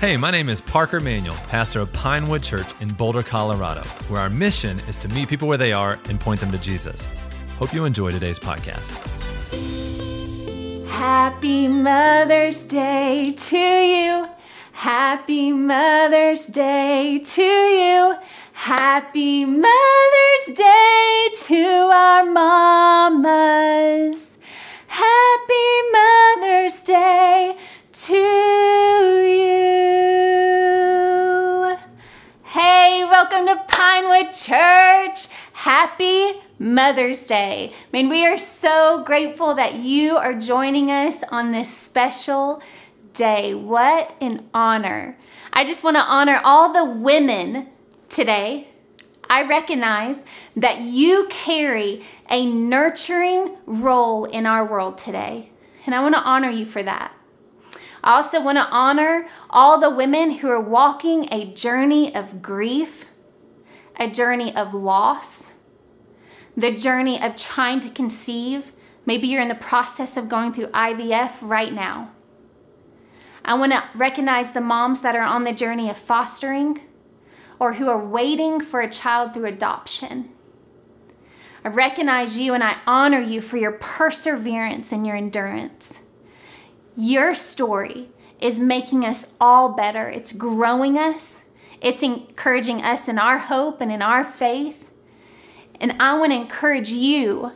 Hey, my name is Parker Manuel, pastor of Pinewood Church in Boulder, Colorado, where our mission is to meet people where they are and point them to Jesus. Hope you enjoy today's podcast. Happy Mother's Day to you. Happy Mother's Day to you. Happy Mother's Day to our mamas. Happy Mother's Day to you. Hey, welcome to Pinewood Church. Happy Mother's Day. I mean, we are so grateful that you are joining us on this special day. What an honor. I just want to honor all the women today. I recognize that you carry a nurturing role in our world today, and I want to honor you for that. I also want to honor all the women who are walking a journey of grief, a journey of loss, the journey of trying to conceive. Maybe you're in the process of going through IVF right now. I want to recognize the moms that are on the journey of fostering or who are waiting for a child through adoption. I recognize you and I honor you for your perseverance and your endurance. Your story is making us all better. It's growing us, it's encouraging us in our hope and in our faith. And I want to encourage you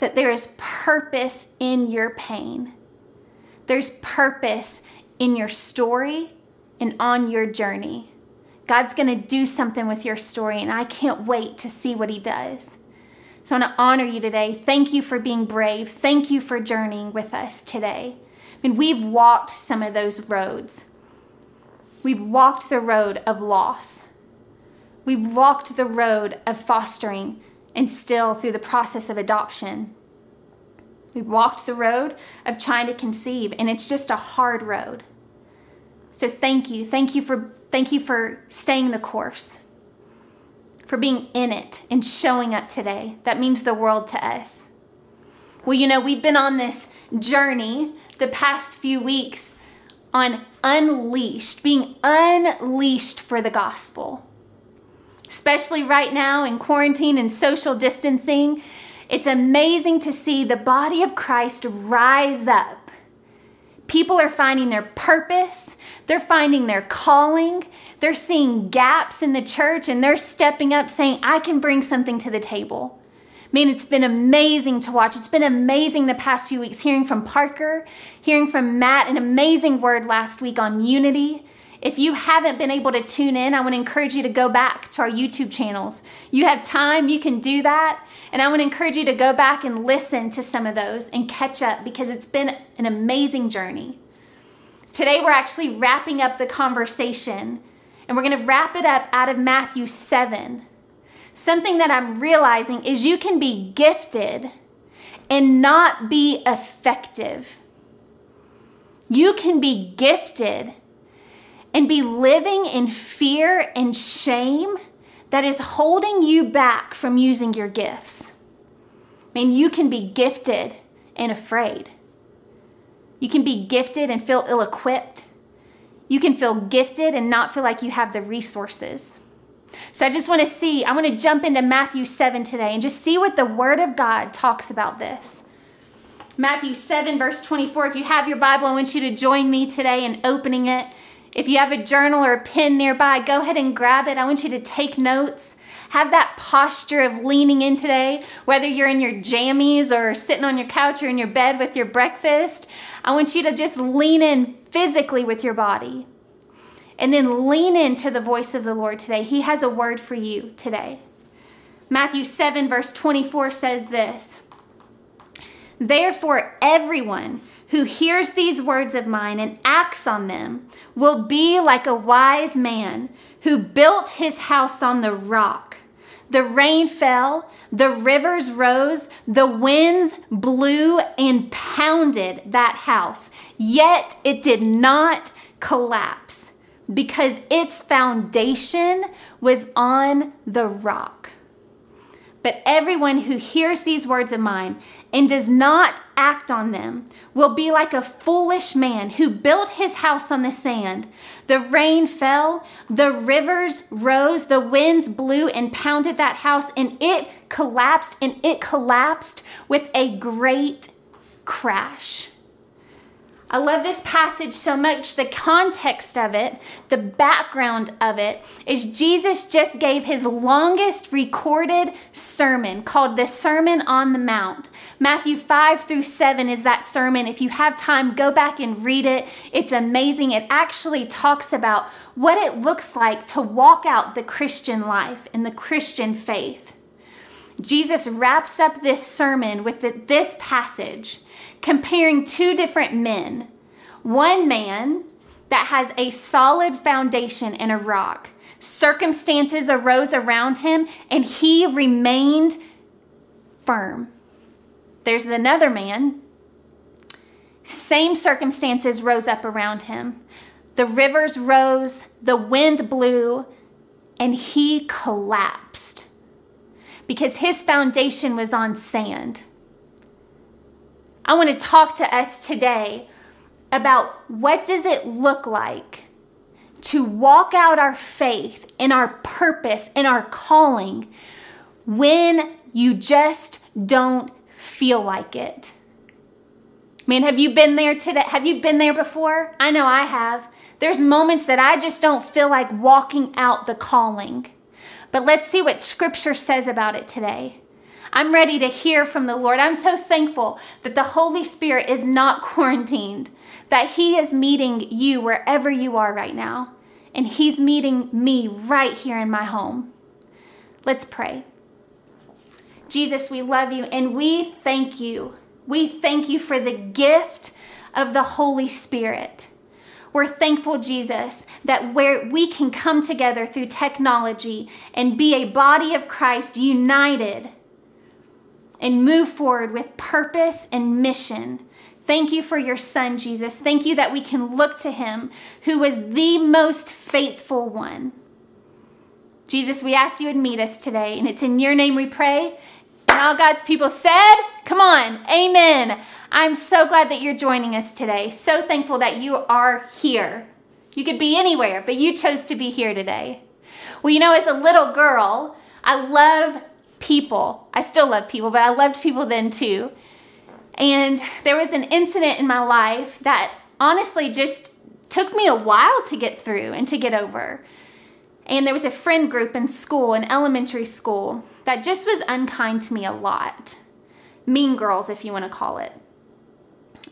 that there is purpose in your pain. There's purpose in your story and on your journey. God's going to do something with your story, and I can't wait to see what He does. So I want to honor you today. Thank you for being brave. Thank you for journeying with us today. I mean, we've walked some of those roads. We've walked the road of loss. We've walked the road of fostering and still through the process of adoption. We've walked the road of trying to conceive, and it's just a hard road. So thank you. Thank you for thank you for staying the course. For being in it and showing up today. That means the world to us. Well, you know, we've been on this journey the past few weeks on unleashed, being unleashed for the gospel. Especially right now in quarantine and social distancing, it's amazing to see the body of Christ rise up. People are finding their purpose, they're finding their calling, they're seeing gaps in the church, and they're stepping up saying, I can bring something to the table. I mean, it's been amazing to watch. It's been amazing the past few weeks hearing from Parker, hearing from Matt, an amazing word last week on unity. If you haven't been able to tune in, I want to encourage you to go back to our YouTube channels. You have time, you can do that. And I want to encourage you to go back and listen to some of those and catch up because it's been an amazing journey. Today, we're actually wrapping up the conversation and we're going to wrap it up out of Matthew 7. Something that I'm realizing is you can be gifted and not be effective. You can be gifted and be living in fear and shame that is holding you back from using your gifts. I mean, you can be gifted and afraid. You can be gifted and feel ill equipped. You can feel gifted and not feel like you have the resources. So I just want to see, I want to jump into Matthew 7 today and just see what the Word of God talks about this. Matthew 7, verse 24. If you have your Bible, I want you to join me today in opening it. If you have a journal or a pen nearby, go ahead and grab it. I want you to take notes. Have that posture of leaning in today, whether you're in your jammies or sitting on your couch or in your bed with your breakfast. I want you to just lean in physically with your body. And then lean into the voice of the Lord today. He has a word for you today. Matthew 7, verse 24 says this Therefore, everyone who hears these words of mine and acts on them will be like a wise man who built his house on the rock. The rain fell, the rivers rose, the winds blew and pounded that house, yet it did not collapse because its foundation was on the rock. But everyone who hears these words of mine and does not act on them will be like a foolish man who built his house on the sand. The rain fell, the rivers rose, the winds blew and pounded that house, and it collapsed, and it collapsed with a great crash. I love this passage so much. The context of it, the background of it, is Jesus just gave his longest recorded sermon called the Sermon on the Mount. Matthew 5 through 7 is that sermon. If you have time, go back and read it. It's amazing. It actually talks about what it looks like to walk out the Christian life and the Christian faith. Jesus wraps up this sermon with the, this passage comparing two different men. One man that has a solid foundation in a rock. Circumstances arose around him and he remained firm. There's another man. Same circumstances rose up around him. The rivers rose, the wind blew, and he collapsed because his foundation was on sand. I want to talk to us today about what does it look like to walk out our faith and our purpose and our calling when you just don't feel like it. Man, have you been there today? Have you been there before? I know I have. There's moments that I just don't feel like walking out the calling. But let's see what scripture says about it today. I'm ready to hear from the Lord. I'm so thankful that the Holy Spirit is not quarantined, that He is meeting you wherever you are right now, and He's meeting me right here in my home. Let's pray. Jesus, we love you and we thank you. We thank you for the gift of the Holy Spirit. We're thankful, Jesus, that where we can come together through technology and be a body of Christ united and move forward with purpose and mission. Thank you for your son, Jesus. Thank you that we can look to him, who was the most faithful one. Jesus, we ask you to meet us today, and it's in your name we pray. And all God's people said, Come on, amen. I'm so glad that you're joining us today. So thankful that you are here. You could be anywhere, but you chose to be here today. Well, you know, as a little girl, I love people. I still love people, but I loved people then too. And there was an incident in my life that honestly just took me a while to get through and to get over. And there was a friend group in school, in elementary school, that just was unkind to me a lot. Mean girls, if you want to call it.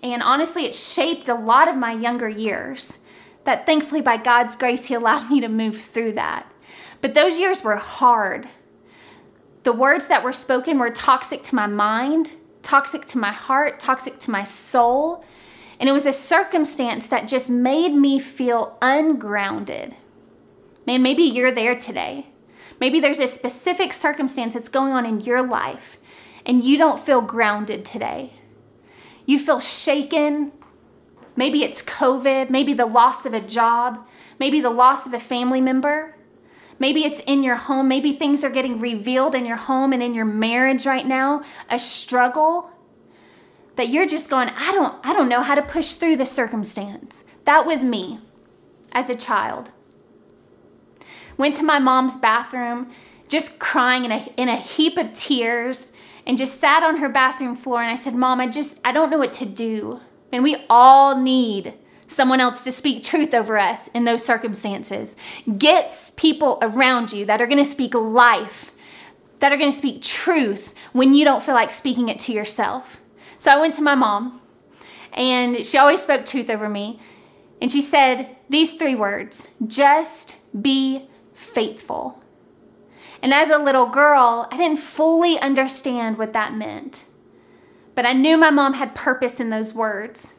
And honestly, it shaped a lot of my younger years. That thankfully, by God's grace, He allowed me to move through that. But those years were hard the words that were spoken were toxic to my mind, toxic to my heart, toxic to my soul. And it was a circumstance that just made me feel ungrounded. Man, maybe you're there today. Maybe there's a specific circumstance that's going on in your life and you don't feel grounded today. You feel shaken. Maybe it's COVID, maybe the loss of a job, maybe the loss of a family member. Maybe it's in your home. Maybe things are getting revealed in your home and in your marriage right now, a struggle that you're just going, I don't I don't know how to push through this circumstance. That was me as a child. Went to my mom's bathroom, just crying in a in a heap of tears and just sat on her bathroom floor and I said, "Mom, I just I don't know what to do." And we all need someone else to speak truth over us in those circumstances. Get people around you that are going to speak life, that are going to speak truth when you don't feel like speaking it to yourself. So I went to my mom, and she always spoke truth over me. And she said these three words just be faithful. And as a little girl, I didn't fully understand what that meant. But I knew my mom had purpose in those words.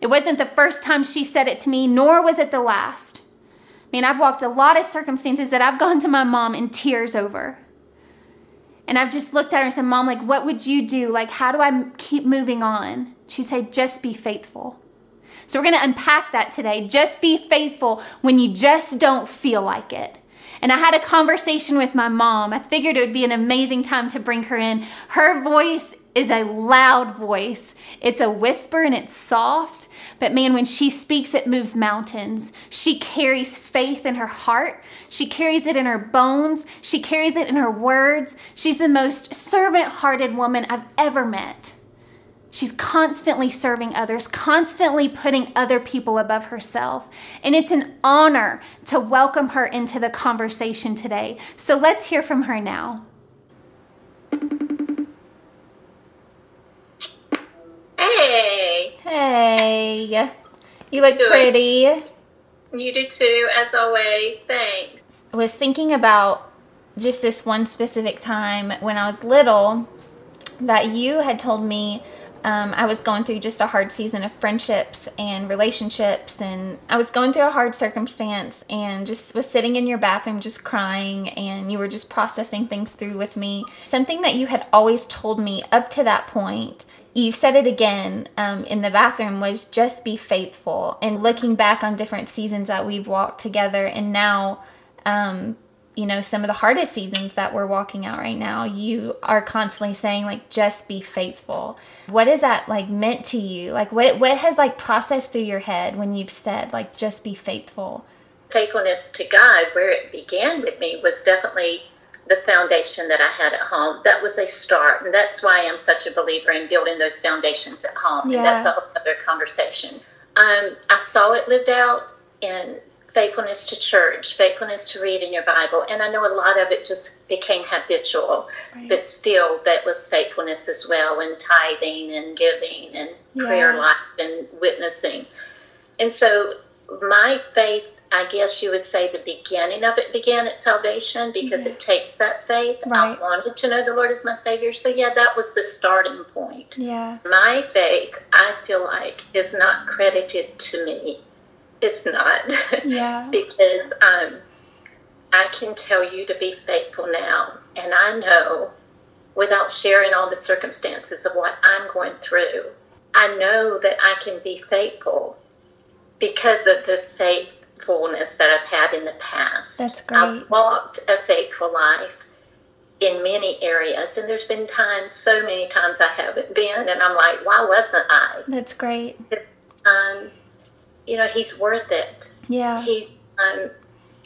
It wasn't the first time she said it to me, nor was it the last. I mean, I've walked a lot of circumstances that I've gone to my mom in tears over. And I've just looked at her and said, Mom, like, what would you do? Like, how do I keep moving on? She said, just be faithful. So we're going to unpack that today. Just be faithful when you just don't feel like it. And I had a conversation with my mom. I figured it would be an amazing time to bring her in. Her voice is a loud voice, it's a whisper and it's soft. But man, when she speaks, it moves mountains. She carries faith in her heart. She carries it in her bones. She carries it in her words. She's the most servant hearted woman I've ever met. She's constantly serving others, constantly putting other people above herself. And it's an honor to welcome her into the conversation today. So let's hear from her now. Hey. Hey. You look Good. pretty. You do too, as always. Thanks. I was thinking about just this one specific time when I was little that you had told me um, I was going through just a hard season of friendships and relationships, and I was going through a hard circumstance and just was sitting in your bathroom just crying, and you were just processing things through with me. Something that you had always told me up to that point. You said it again um, in the bathroom was just be faithful. And looking back on different seasons that we've walked together, and now um, you know some of the hardest seasons that we're walking out right now you are constantly saying like just be faithful what is that like meant to you like what what has like processed through your head when you've said like just be faithful Faithfulness to God, where it began with me, was definitely the foundation that I had at home. That was a start, and that's why I'm such a believer in building those foundations at home. Yeah. And that's a whole other conversation. Um, I saw it lived out in faithfulness to church, faithfulness to reading your Bible, and I know a lot of it just became habitual, Right. but still, that was faithfulness as well, and tithing and giving and prayer life and witnessing. And so, my faith, I guess you would say the beginning of it began at salvation because Yeah. it takes that faith. Right. I wanted to know the Lord as my Savior. So, yeah, that was the starting point. yeah My faith, I feel like, is not credited to me. It's not. Yeah. because um, I can tell you to be faithful now. And I know, without sharing all the circumstances of what I'm going through, I know that I can be faithful because of the faithfulness that I've had in the past. That's great. I've walked a faithful life in many areas, and there's been times, so many times I haven't been, and I'm like, why wasn't I? that's great Um, you know, He's worth it. yeah He's um,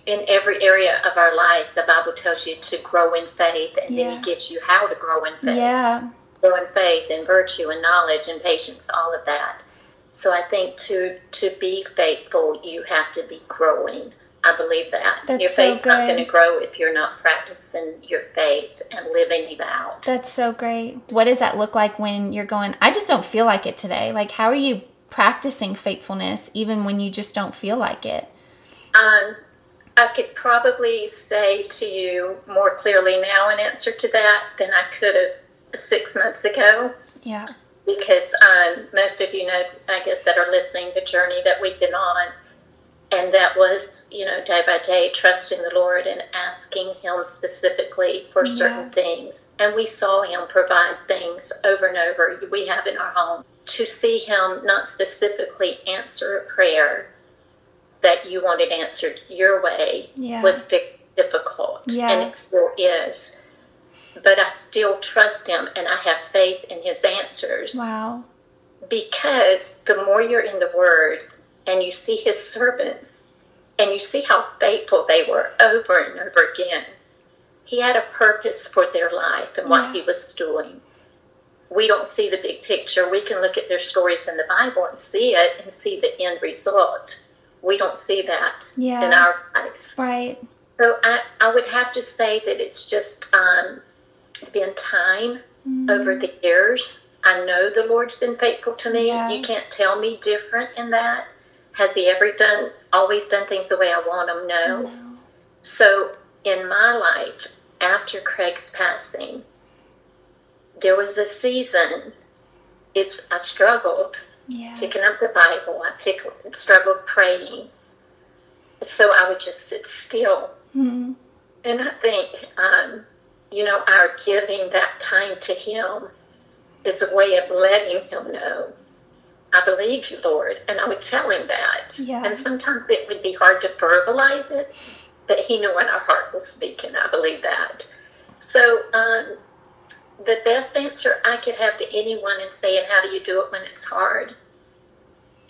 in every area of our life. The Bible tells you to grow in faith, and then He gives you how to grow in faith. yeah Grow in faith and virtue and knowledge and patience, all of that. So I think to to be faithful, you have to be growing. I believe that That's your so faith's not going to grow if you're not practicing your faith and living it out. that's so great what does that look like when you're going i just don't feel like it today like how are you practicing faithfulness even when you just don't feel like it Um, I could probably say to you more clearly now in answer to that than I could have six months ago. yeah Because um, most of you know, I guess, that are listening, the journey that we've been on. And that was, you know, day by day, trusting the Lord and asking Him specifically for Yeah. certain things. And we saw Him provide things over and over. We have in our home. To see Him not specifically answer a prayer that you wanted answered your way Yeah. was very difficult. Yeah. And it still is. But I still trust Him and I have faith in His answers wow because the more you're in the Word and you see His servants and you see how faithful they were over and over again, He had a purpose for their life and what He was doing. We don't see the big picture. We can look at their stories in the Bible and see it and see the end result. We don't see that Yeah. in our lives. right So I, I would have to say that it's just um, been time over the years. I know the Lord's been faithful to me. Yeah. You can't tell me different in that. Has He ever done, always done things the way I want them? No. no. So in my life, after Craig's passing, there was a season. It's I struggled yeah picking up the Bible. I pick, struggled praying. So I would just sit still Mhm. and I think, um, you know, our giving that time to Him is a way of letting Him know, I believe you, Lord. And I would tell Him that. Yeah. And sometimes it would be hard to verbalize it, but He knew when our heart was speaking. I believe that. So, um, the best answer I could have to anyone in saying, How do you do it when it's hard?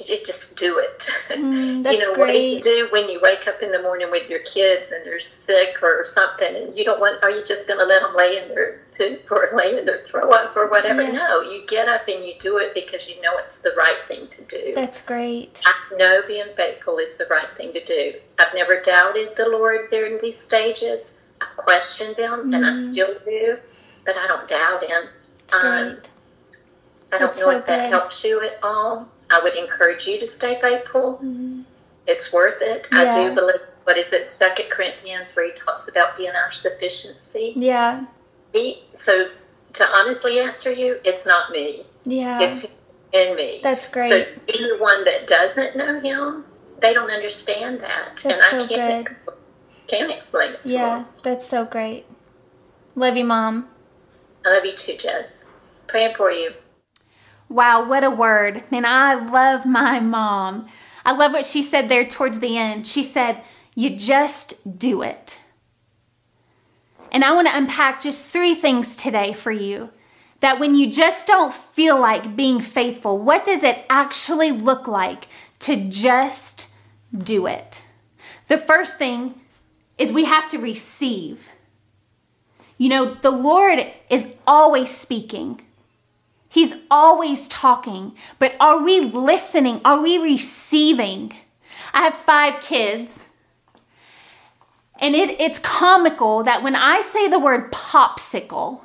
you just do it. Mm, that's you know, great. what do you do when you wake up in the morning with your kids and they're sick or something and you don't want, are you just going to let them lay in their poop or lay in their throw up or whatever? Yeah. No, you get up and you do it because you know it's the right thing to do. That's great. I know being faithful is the right thing to do. I've never doubted the Lord during these stages. I've questioned Him, and I Mhm. still do, but I don't doubt Him. That's Um, great. I don't That's know so if that good. helps you at all. I would encourage you to stay faithful. Mhm. It's worth it. I do believe. What is it? Second Corinthians, where he talks about being our sufficiency. Yeah. He, so, to honestly answer you, it's not me. Yeah. It's in me. That's great. So anyone that doesn't know him, they don't understand that, That's and I so can't good. can't explain it to yeah. them. That's so great. Love you, Mom. I love you too, Jess. Praying for you. Wow, what a word. Man, I love my mom. I love what she said there towards the end. She said, You just do it. And I want to unpack just three things today for you. That when you just don't feel like being faithful, what does it actually look like to just do it? The first thing is we have to receive. You know, the Lord is always speaking. He's always talking, but are we listening? Are we receiving? I have five kids, and it, it's comical that when I say the word popsicle,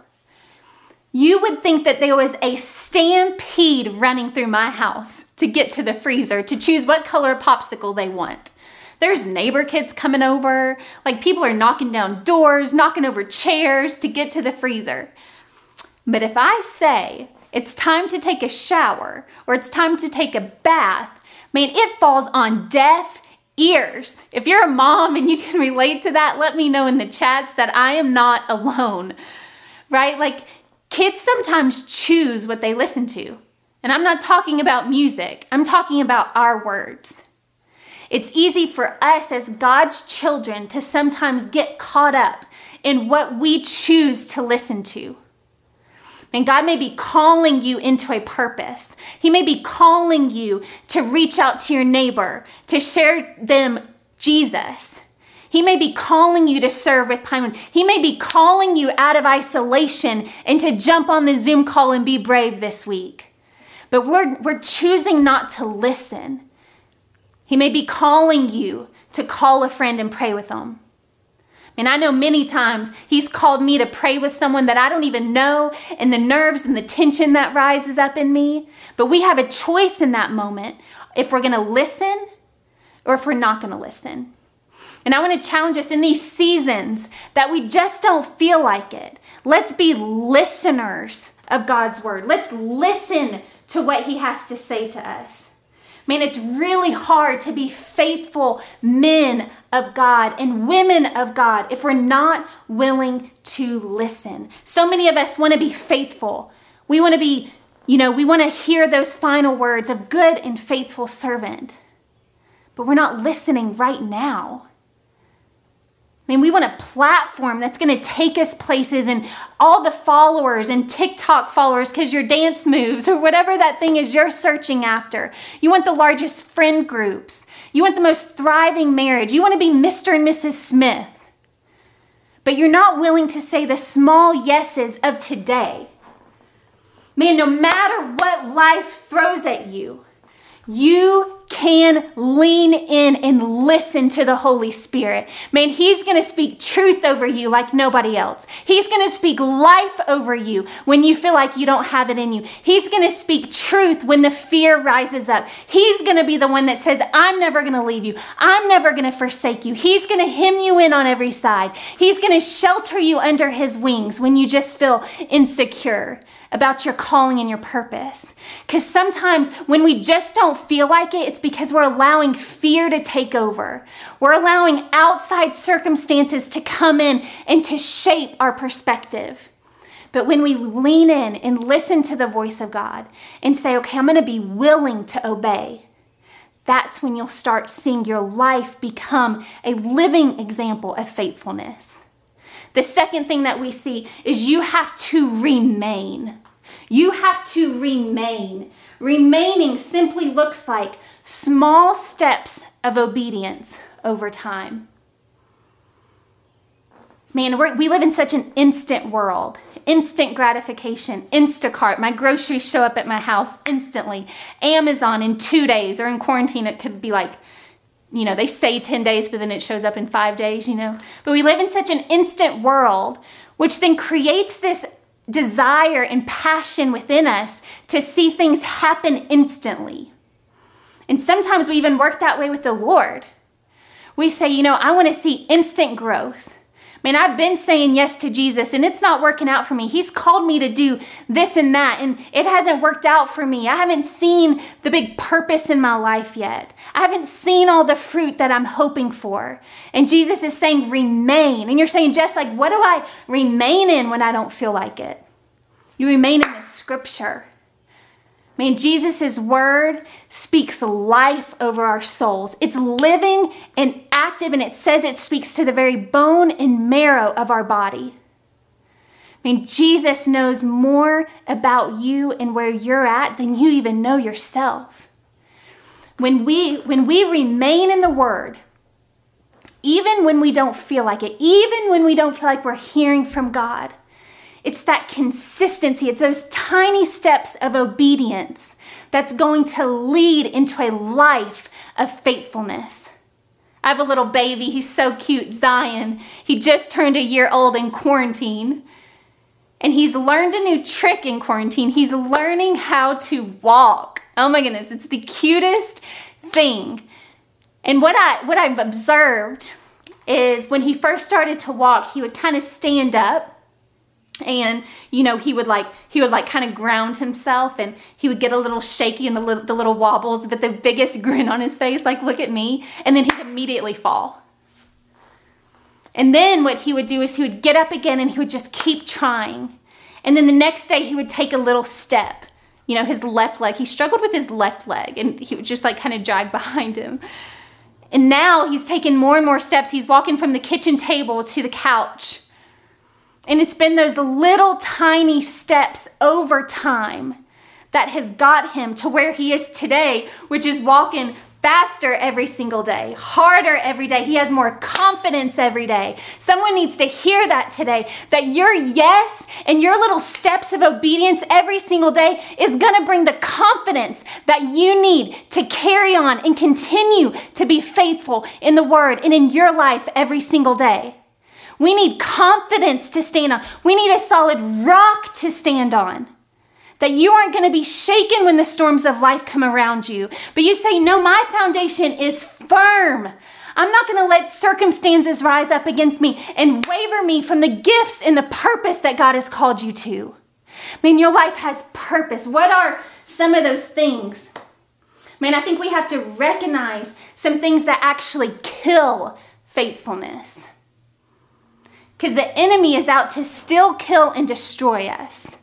you would think that there was a stampede running through my house to get to the freezer to choose what color popsicle they want. There's neighbor kids coming over, like people are knocking down doors, knocking over chairs to get to the freezer. But if I say it's time to take a shower or it's time to take a bath, man, it falls on deaf ears. If you're a mom and you can relate to that, let me know in the chats that I am not alone, right? Like kids sometimes choose what they listen to. And I'm not talking about music, I'm talking about our words. It's easy for us as God's children to sometimes get caught up in what we choose to listen to. And God may be calling you into a purpose. He may be calling you to reach out to your neighbor, to share them Jesus. He may be calling you to serve with Pinewood. He may be calling you out of isolation and to jump on the Zoom call and be brave this week. But we're, we're choosing not to listen. He may be calling you to call a friend and pray with them. And I know many times he's called me to pray with someone that I don't even know, and the nerves and the tension that rises up in me. But we have a choice in that moment if we're going to listen or if we're not going to listen. And I want to challenge us in these seasons that we just don't feel like it. Let's be listeners of God's word. Let's listen to what he has to say to us. Man, it's really hard to be faithful men of God and women of God if we're not willing to listen. So many of us want to be faithful. We want to be, you know, we want to hear those final words of good and faithful servant. But we're not listening right now. I mean, we want a platform that's going to take us places and all the followers and TikTok followers because your dance moves or whatever that thing is you're searching after. You want the largest friend groups. You want the most thriving marriage. You want to be Mr. and Mrs. Smith. But you're not willing to say the small yeses of today. Man, no matter what life throws at you, you can lean in and listen to the Holy Spirit. Man, He's going to speak truth over you like nobody else. He's going to speak life over you when you feel like you don't have it in you. He's going to speak truth when the fear rises up. He's going to be the one that says, I'm never going to leave you. I'm never going to forsake you. He's going to hem you in on every side. He's going to shelter you under His wings when you just feel insecure about your calling and your purpose. Because sometimes when we just don't feel like it, it's because we're allowing fear to take over. We're allowing outside circumstances to come in and to shape our perspective. But when we lean in and listen to the voice of God and say, okay, I'm going to be willing to obey, that's when you'll start seeing your life become a living example of faithfulness. The second thing that we see is you have to remain. You have to remain. Remaining simply looks like small steps of obedience over time. Man, we live in such an instant world. Instant gratification, Instacart. My groceries show up at my house instantly. Amazon in two days, or in quarantine, it could be like, you know, they say 10 days, but then it shows up in five days, you know. But we live in such an instant world, which then creates this desire and passion within us to see things happen instantly. And sometimes we even work that way with the Lord. We say, you know, I want to see instant growth. Man, I've been saying yes to Jesus and it's not working out for me. He's called me to do this and that and it hasn't worked out for me. I haven't seen the big purpose in my life yet. I haven't seen all the fruit that I'm hoping for. And Jesus is saying, remain. And you're saying, just like, what do I remain in when I don't feel like it? You remain in the scripture. Man, Jesus' word speaks life over our souls. It's living and active, and it says it speaks to the very bone and marrow of our body. I mean, Jesus knows more about you and where you're at than you even know yourself. When we, when we remain in the Word, even when we don't feel like it, even when we don't feel like we're hearing from God, it's that consistency, it's those tiny steps of obedience that's going to lead into a life of faithfulness. I have a little baby, he's so cute, Zion. He just turned a year old in quarantine. And he's learned a new trick in quarantine. He's learning how to walk. Oh my goodness, it's the cutest thing. And what I what I've observed is when he first started to walk, he would kind of stand up and you know he would like he would like kind of ground himself and he would get a little shaky and the little, the little wobbles but the biggest grin on his face like look at me and then he'd immediately fall. And then what he would do is he would get up again and he would just keep trying. And then the next day he would take a little step you know his left leg. He struggled with his left leg and he would just like kind of drag behind him. And now he's taking more and more steps. He's walking from the kitchen table to the couch and it's been those little tiny steps over time that has got him to where he is today, which is walking faster every single day, harder every day. He has more confidence every day. Someone needs to hear that today that your yes and your little steps of obedience every single day is going to bring the confidence that you need to carry on and continue to be faithful in the word and in your life every single day. We need confidence to stand on. We need a solid rock to stand on. That you aren't going to be shaken when the storms of life come around you. But you say, No, my foundation is firm. I'm not going to let circumstances rise up against me and waver me from the gifts and the purpose that God has called you to. Man, your life has purpose. What are some of those things? Man, I think we have to recognize some things that actually kill faithfulness. Because the enemy is out to still kill and destroy us.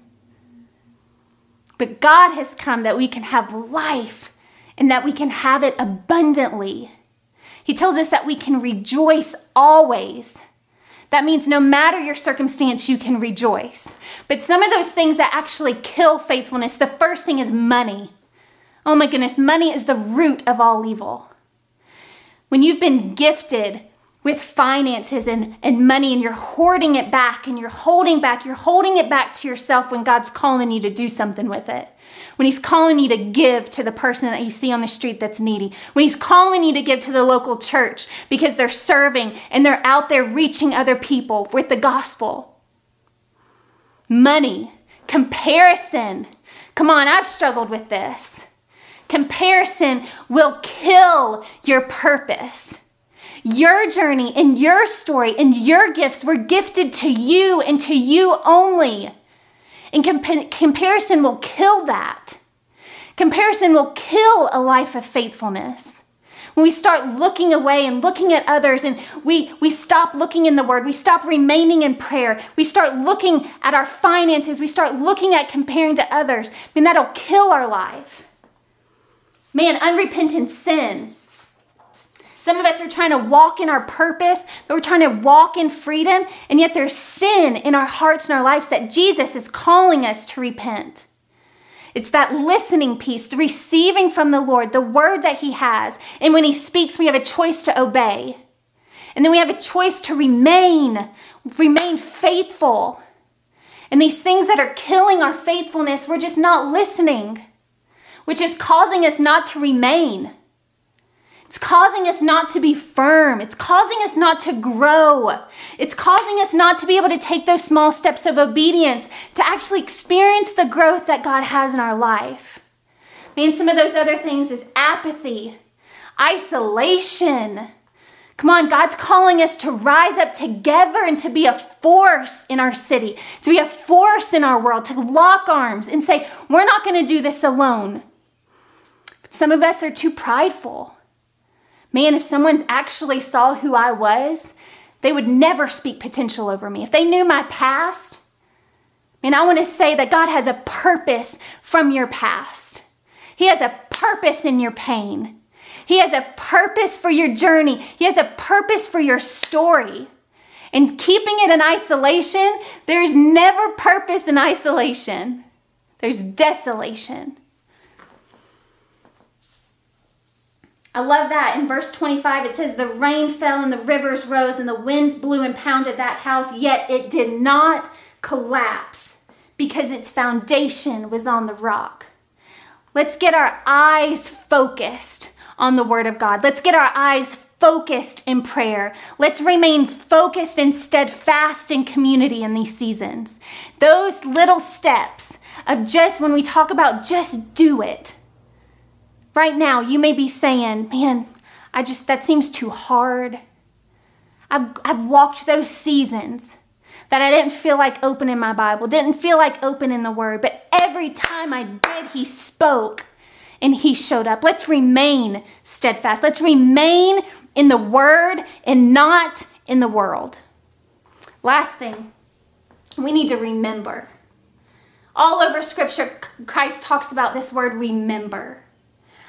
But God has come that we can have life and that we can have it abundantly. He tells us that we can rejoice always. That means no matter your circumstance, you can rejoice. But some of those things that actually kill faithfulness, the first thing is money. Oh my goodness, money is the root of all evil. When you've been gifted with finances and, and money and you're hoarding it back and you're holding back, you're holding it back to yourself when God's calling you to do something with it. When He's calling you to give to the person that you see on the street that's needy. When He's calling you to give to the local church because they're serving and they're out there reaching other people with the gospel. Money, comparison. Come on, I've struggled with this. Comparison will kill your purpose. Your journey and your story and your gifts were gifted to you and to you only. And comp- comparison will kill that. Comparison will kill a life of faithfulness. When we start looking away and looking at others and we, we stop looking in the word, we stop remaining in prayer, we start looking at our finances, we start looking at comparing to others, I mean, that'll kill our life. Man, unrepentant sin. Some of us are trying to walk in our purpose, but we're trying to walk in freedom, and yet there's sin in our hearts and our lives that Jesus is calling us to repent. It's that listening piece, the receiving from the Lord, the word that He has. And when He speaks, we have a choice to obey. And then we have a choice to remain, remain faithful. And these things that are killing our faithfulness, we're just not listening, which is causing us not to remain. It's causing us not to be firm. It's causing us not to grow. It's causing us not to be able to take those small steps of obedience to actually experience the growth that God has in our life. I mean, some of those other things is apathy, isolation. Come on, God's calling us to rise up together and to be a force in our city, to be a force in our world, to lock arms and say, we're not going to do this alone. But some of us are too prideful. Man, if someone actually saw who I was, they would never speak potential over me. If they knew my past, and I want to say that God has a purpose from your past. He has a purpose in your pain. He has a purpose for your journey. He has a purpose for your story. And keeping it in isolation, there's never purpose in isolation. There's desolation. I love that. In verse 25, it says, The rain fell and the rivers rose and the winds blew and pounded that house, yet it did not collapse because its foundation was on the rock. Let's get our eyes focused on the Word of God. Let's get our eyes focused in prayer. Let's remain focused and steadfast in community in these seasons. Those little steps of just when we talk about just do it Right now, you may be saying, man, I just, that seems too hard. I've, I've walked those seasons that I didn't feel like opening my Bible, didn't feel like opening the Word, but every time I did, He spoke and He showed up. Let's remain steadfast. Let's remain in the Word and not in the world. Last thing, we need to remember. All over Scripture, Christ talks about this word remember.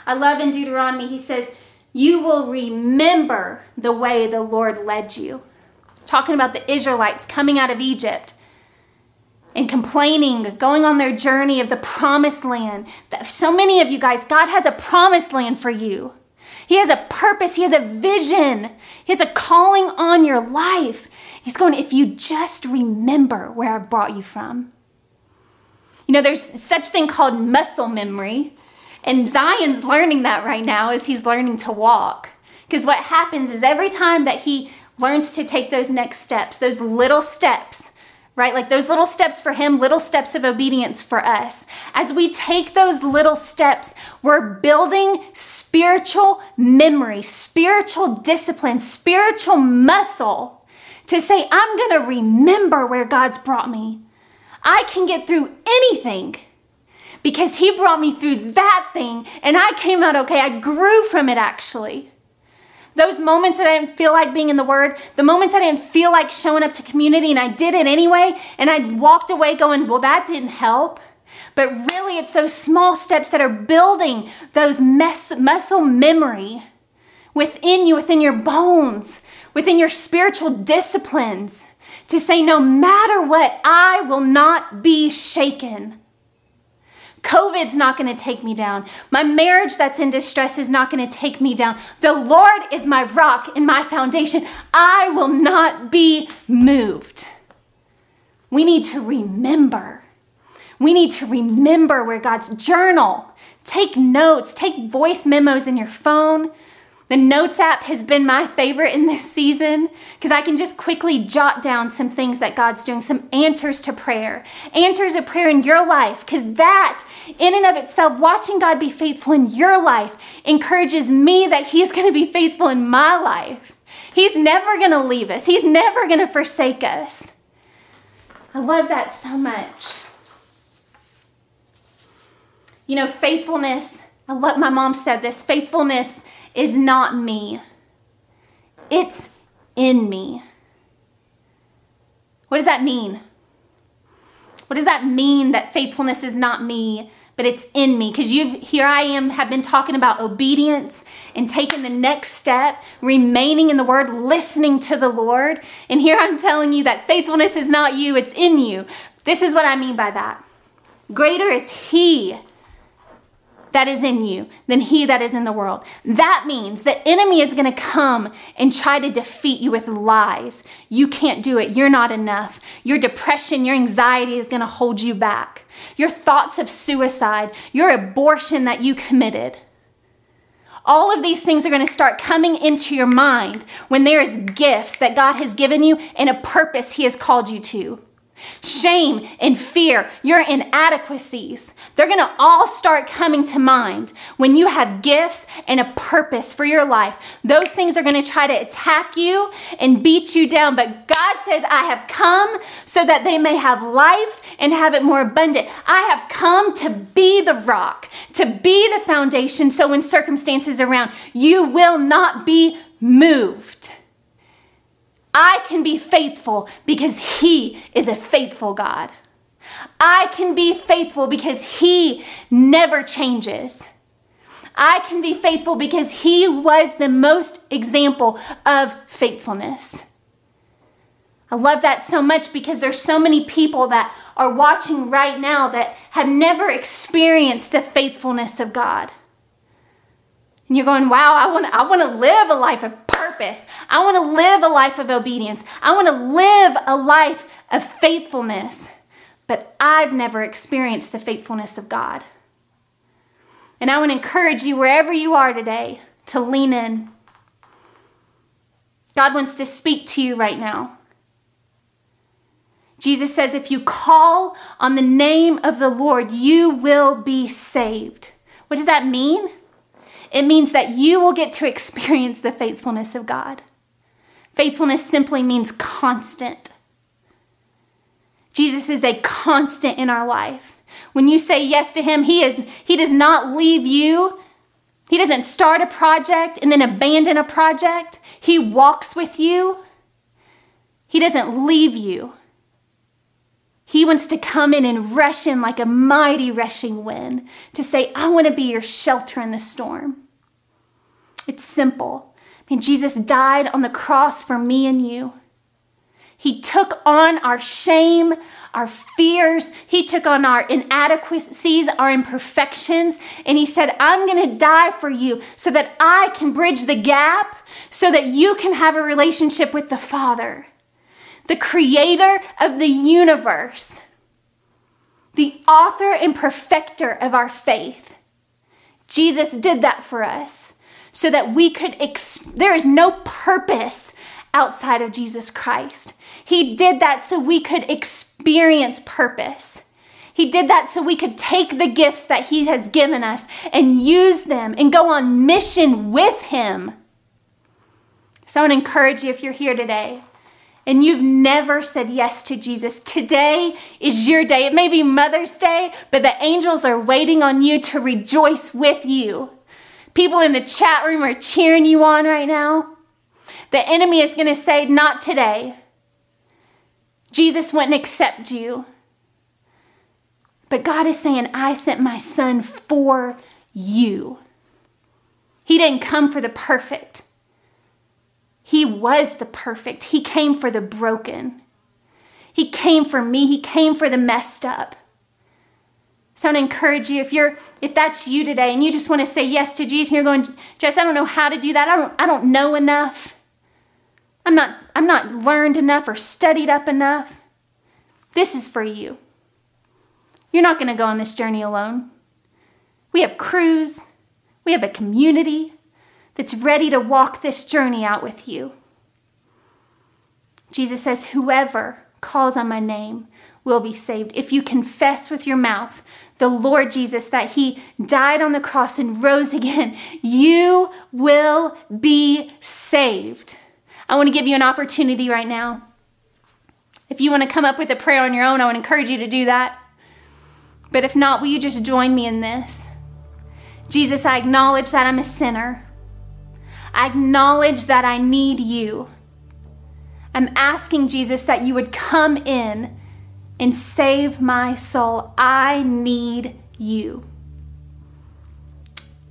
I love in Deuteronomy, he says, You will remember the way the Lord led you. Talking about the Israelites coming out of Egypt and complaining, going on their journey of the promised land. So many of you guys, God has a promised land for you. He has a purpose, He has a vision, He has a calling on your life. He's going, if you just remember where I brought you from. You know, there's such thing called muscle memory. And Zion's learning that right now as he's learning to walk. Because what happens is every time that he learns to take those next steps, those little steps, right? Like those little steps for him, little steps of obedience for us. As we take those little steps, we're building spiritual memory, spiritual discipline, spiritual muscle to say, I'm going to remember where God's brought me. I can get through anything because He brought me through that thing and I came out okay. I grew from it actually. Those moments that I didn't feel like being in the Word, the moments I didn't feel like showing up to community and I did it anyway, and I walked away going, well, that didn't help. But really, it's those small steps that are building those mess, muscle memory within you, within your bones, within your spiritual disciplines to say, no matter what, I will not be shaken. COVID's not going to take me down. My marriage that's in distress is not going to take me down. The Lord is my rock and my foundation. I will not be moved. We need to remember. We need to remember where God's journal. Take notes, take voice memos in your phone. The Notes app has been my favorite in this season because I can just quickly jot down some things that God's doing, some answers to prayer, answers of prayer in your life, because that, in and of itself, watching God be faithful in your life encourages me that He's going to be faithful in my life. He's never going to leave us, He's never going to forsake us. I love that so much. You know, faithfulness, I love my mom said this faithfulness is not me, it's in me. What does that mean? What does that mean that faithfulness is not me, but it's in me because you've here I am have been talking about obedience and taking the next step, remaining in the word, listening to the Lord. And here I'm telling you that faithfulness is not you, it's in you. This is what I mean by that. Greater is he that is in you than he that is in the world. That means the enemy is going to come and try to defeat you with lies. You can't do it. You're not enough. Your depression, your anxiety is going to hold you back. Your thoughts of suicide, your abortion that you committed. All of these things are going to start coming into your mind when there is gifts that God has given you and a purpose he has called you to shame and fear, your inadequacies. They're going to all start coming to mind when you have gifts and a purpose for your life. Those things are going to try to attack you and beat you down. But God says, I have come so that they may have life and have it more abundant. I have come to be the rock, to be the foundation. So when circumstances around, you will not be moved. I can be faithful because He is a faithful God. I can be faithful because He never changes. I can be faithful because He was the most example of faithfulness. I love that so much because there's so many people that are watching right now that have never experienced the faithfulness of God. And you're going, wow, I want, I want to live a life of purpose. I want to live a life of obedience. I want to live a life of faithfulness. But I've never experienced the faithfulness of God. And I want to encourage you, wherever you are today, to lean in. God wants to speak to you right now. Jesus says, if you call on the name of the Lord, you will be saved. What does that mean? It means that you will get to experience the faithfulness of God. Faithfulness simply means constant. Jesus is a constant in our life. When you say yes to him, he is he does not leave you. He doesn't start a project and then abandon a project. He walks with you. He doesn't leave you. He wants to come in and rush in like a mighty rushing wind to say, I want to be your shelter in the storm. It's simple. I mean, Jesus died on the cross for me and you. He took on our shame, our fears. He took on our inadequacies, our imperfections. And He said, I'm going to die for you so that I can bridge the gap, so that you can have a relationship with the Father, the creator of the universe, the author and perfecter of our faith. Jesus did that for us so that we could, there is no purpose outside of Jesus Christ. He did that so we could experience purpose. He did that so we could take the gifts that He has given us and use them and go on mission with Him. So I want to encourage you if you're here today and you've never said yes to Jesus, today is your day. It may be Mother's Day, but the angels are waiting on you to rejoice with you. People in the chat room are cheering you on right now. The enemy is going to say, Not today. Jesus wouldn't accept you. But God is saying, I sent my son for you. He didn't come for the perfect, He was the perfect. He came for the broken. He came for me, He came for the messed up. So I want to encourage you if you're if that's you today and you just want to say yes to Jesus and you're going, Jess, I don't know how to do that. I don't I don't know enough. I'm not I'm not learned enough or studied up enough. This is for you. You're not going to go on this journey alone. We have crews. We have a community that's ready to walk this journey out with you. Jesus says, Whoever calls on my name will be saved. If you confess with your mouth the Lord Jesus, that he died on the cross and rose again, you will be saved. I want to give you an opportunity right now. If you want to come up with a prayer on your own, I would encourage you to do that. But if not, will you just join me in this? Jesus, I acknowledge that I'm a sinner. I acknowledge that I need you. I'm asking Jesus that you would come in and save my soul. I need you.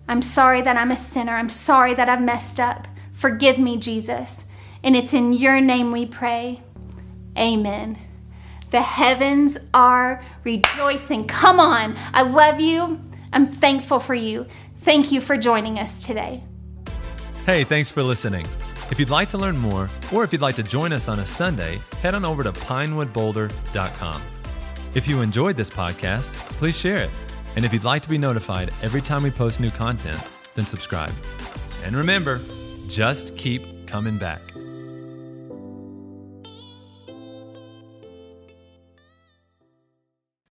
I'm sorry that I'm a sinner. I'm sorry that I've messed up. Forgive me, Jesus. And it's in your name we pray. Amen. The heavens are rejoicing. Come on. I love you. I'm thankful for you. Thank you for joining us today. Hey, thanks for listening. If you'd like to learn more, or if you'd like to join us on a Sunday, head on over to pinewoodboulder.com. If you enjoyed this podcast, please share it. And if you'd like to be notified every time we post new content, then subscribe. And remember, just keep coming back.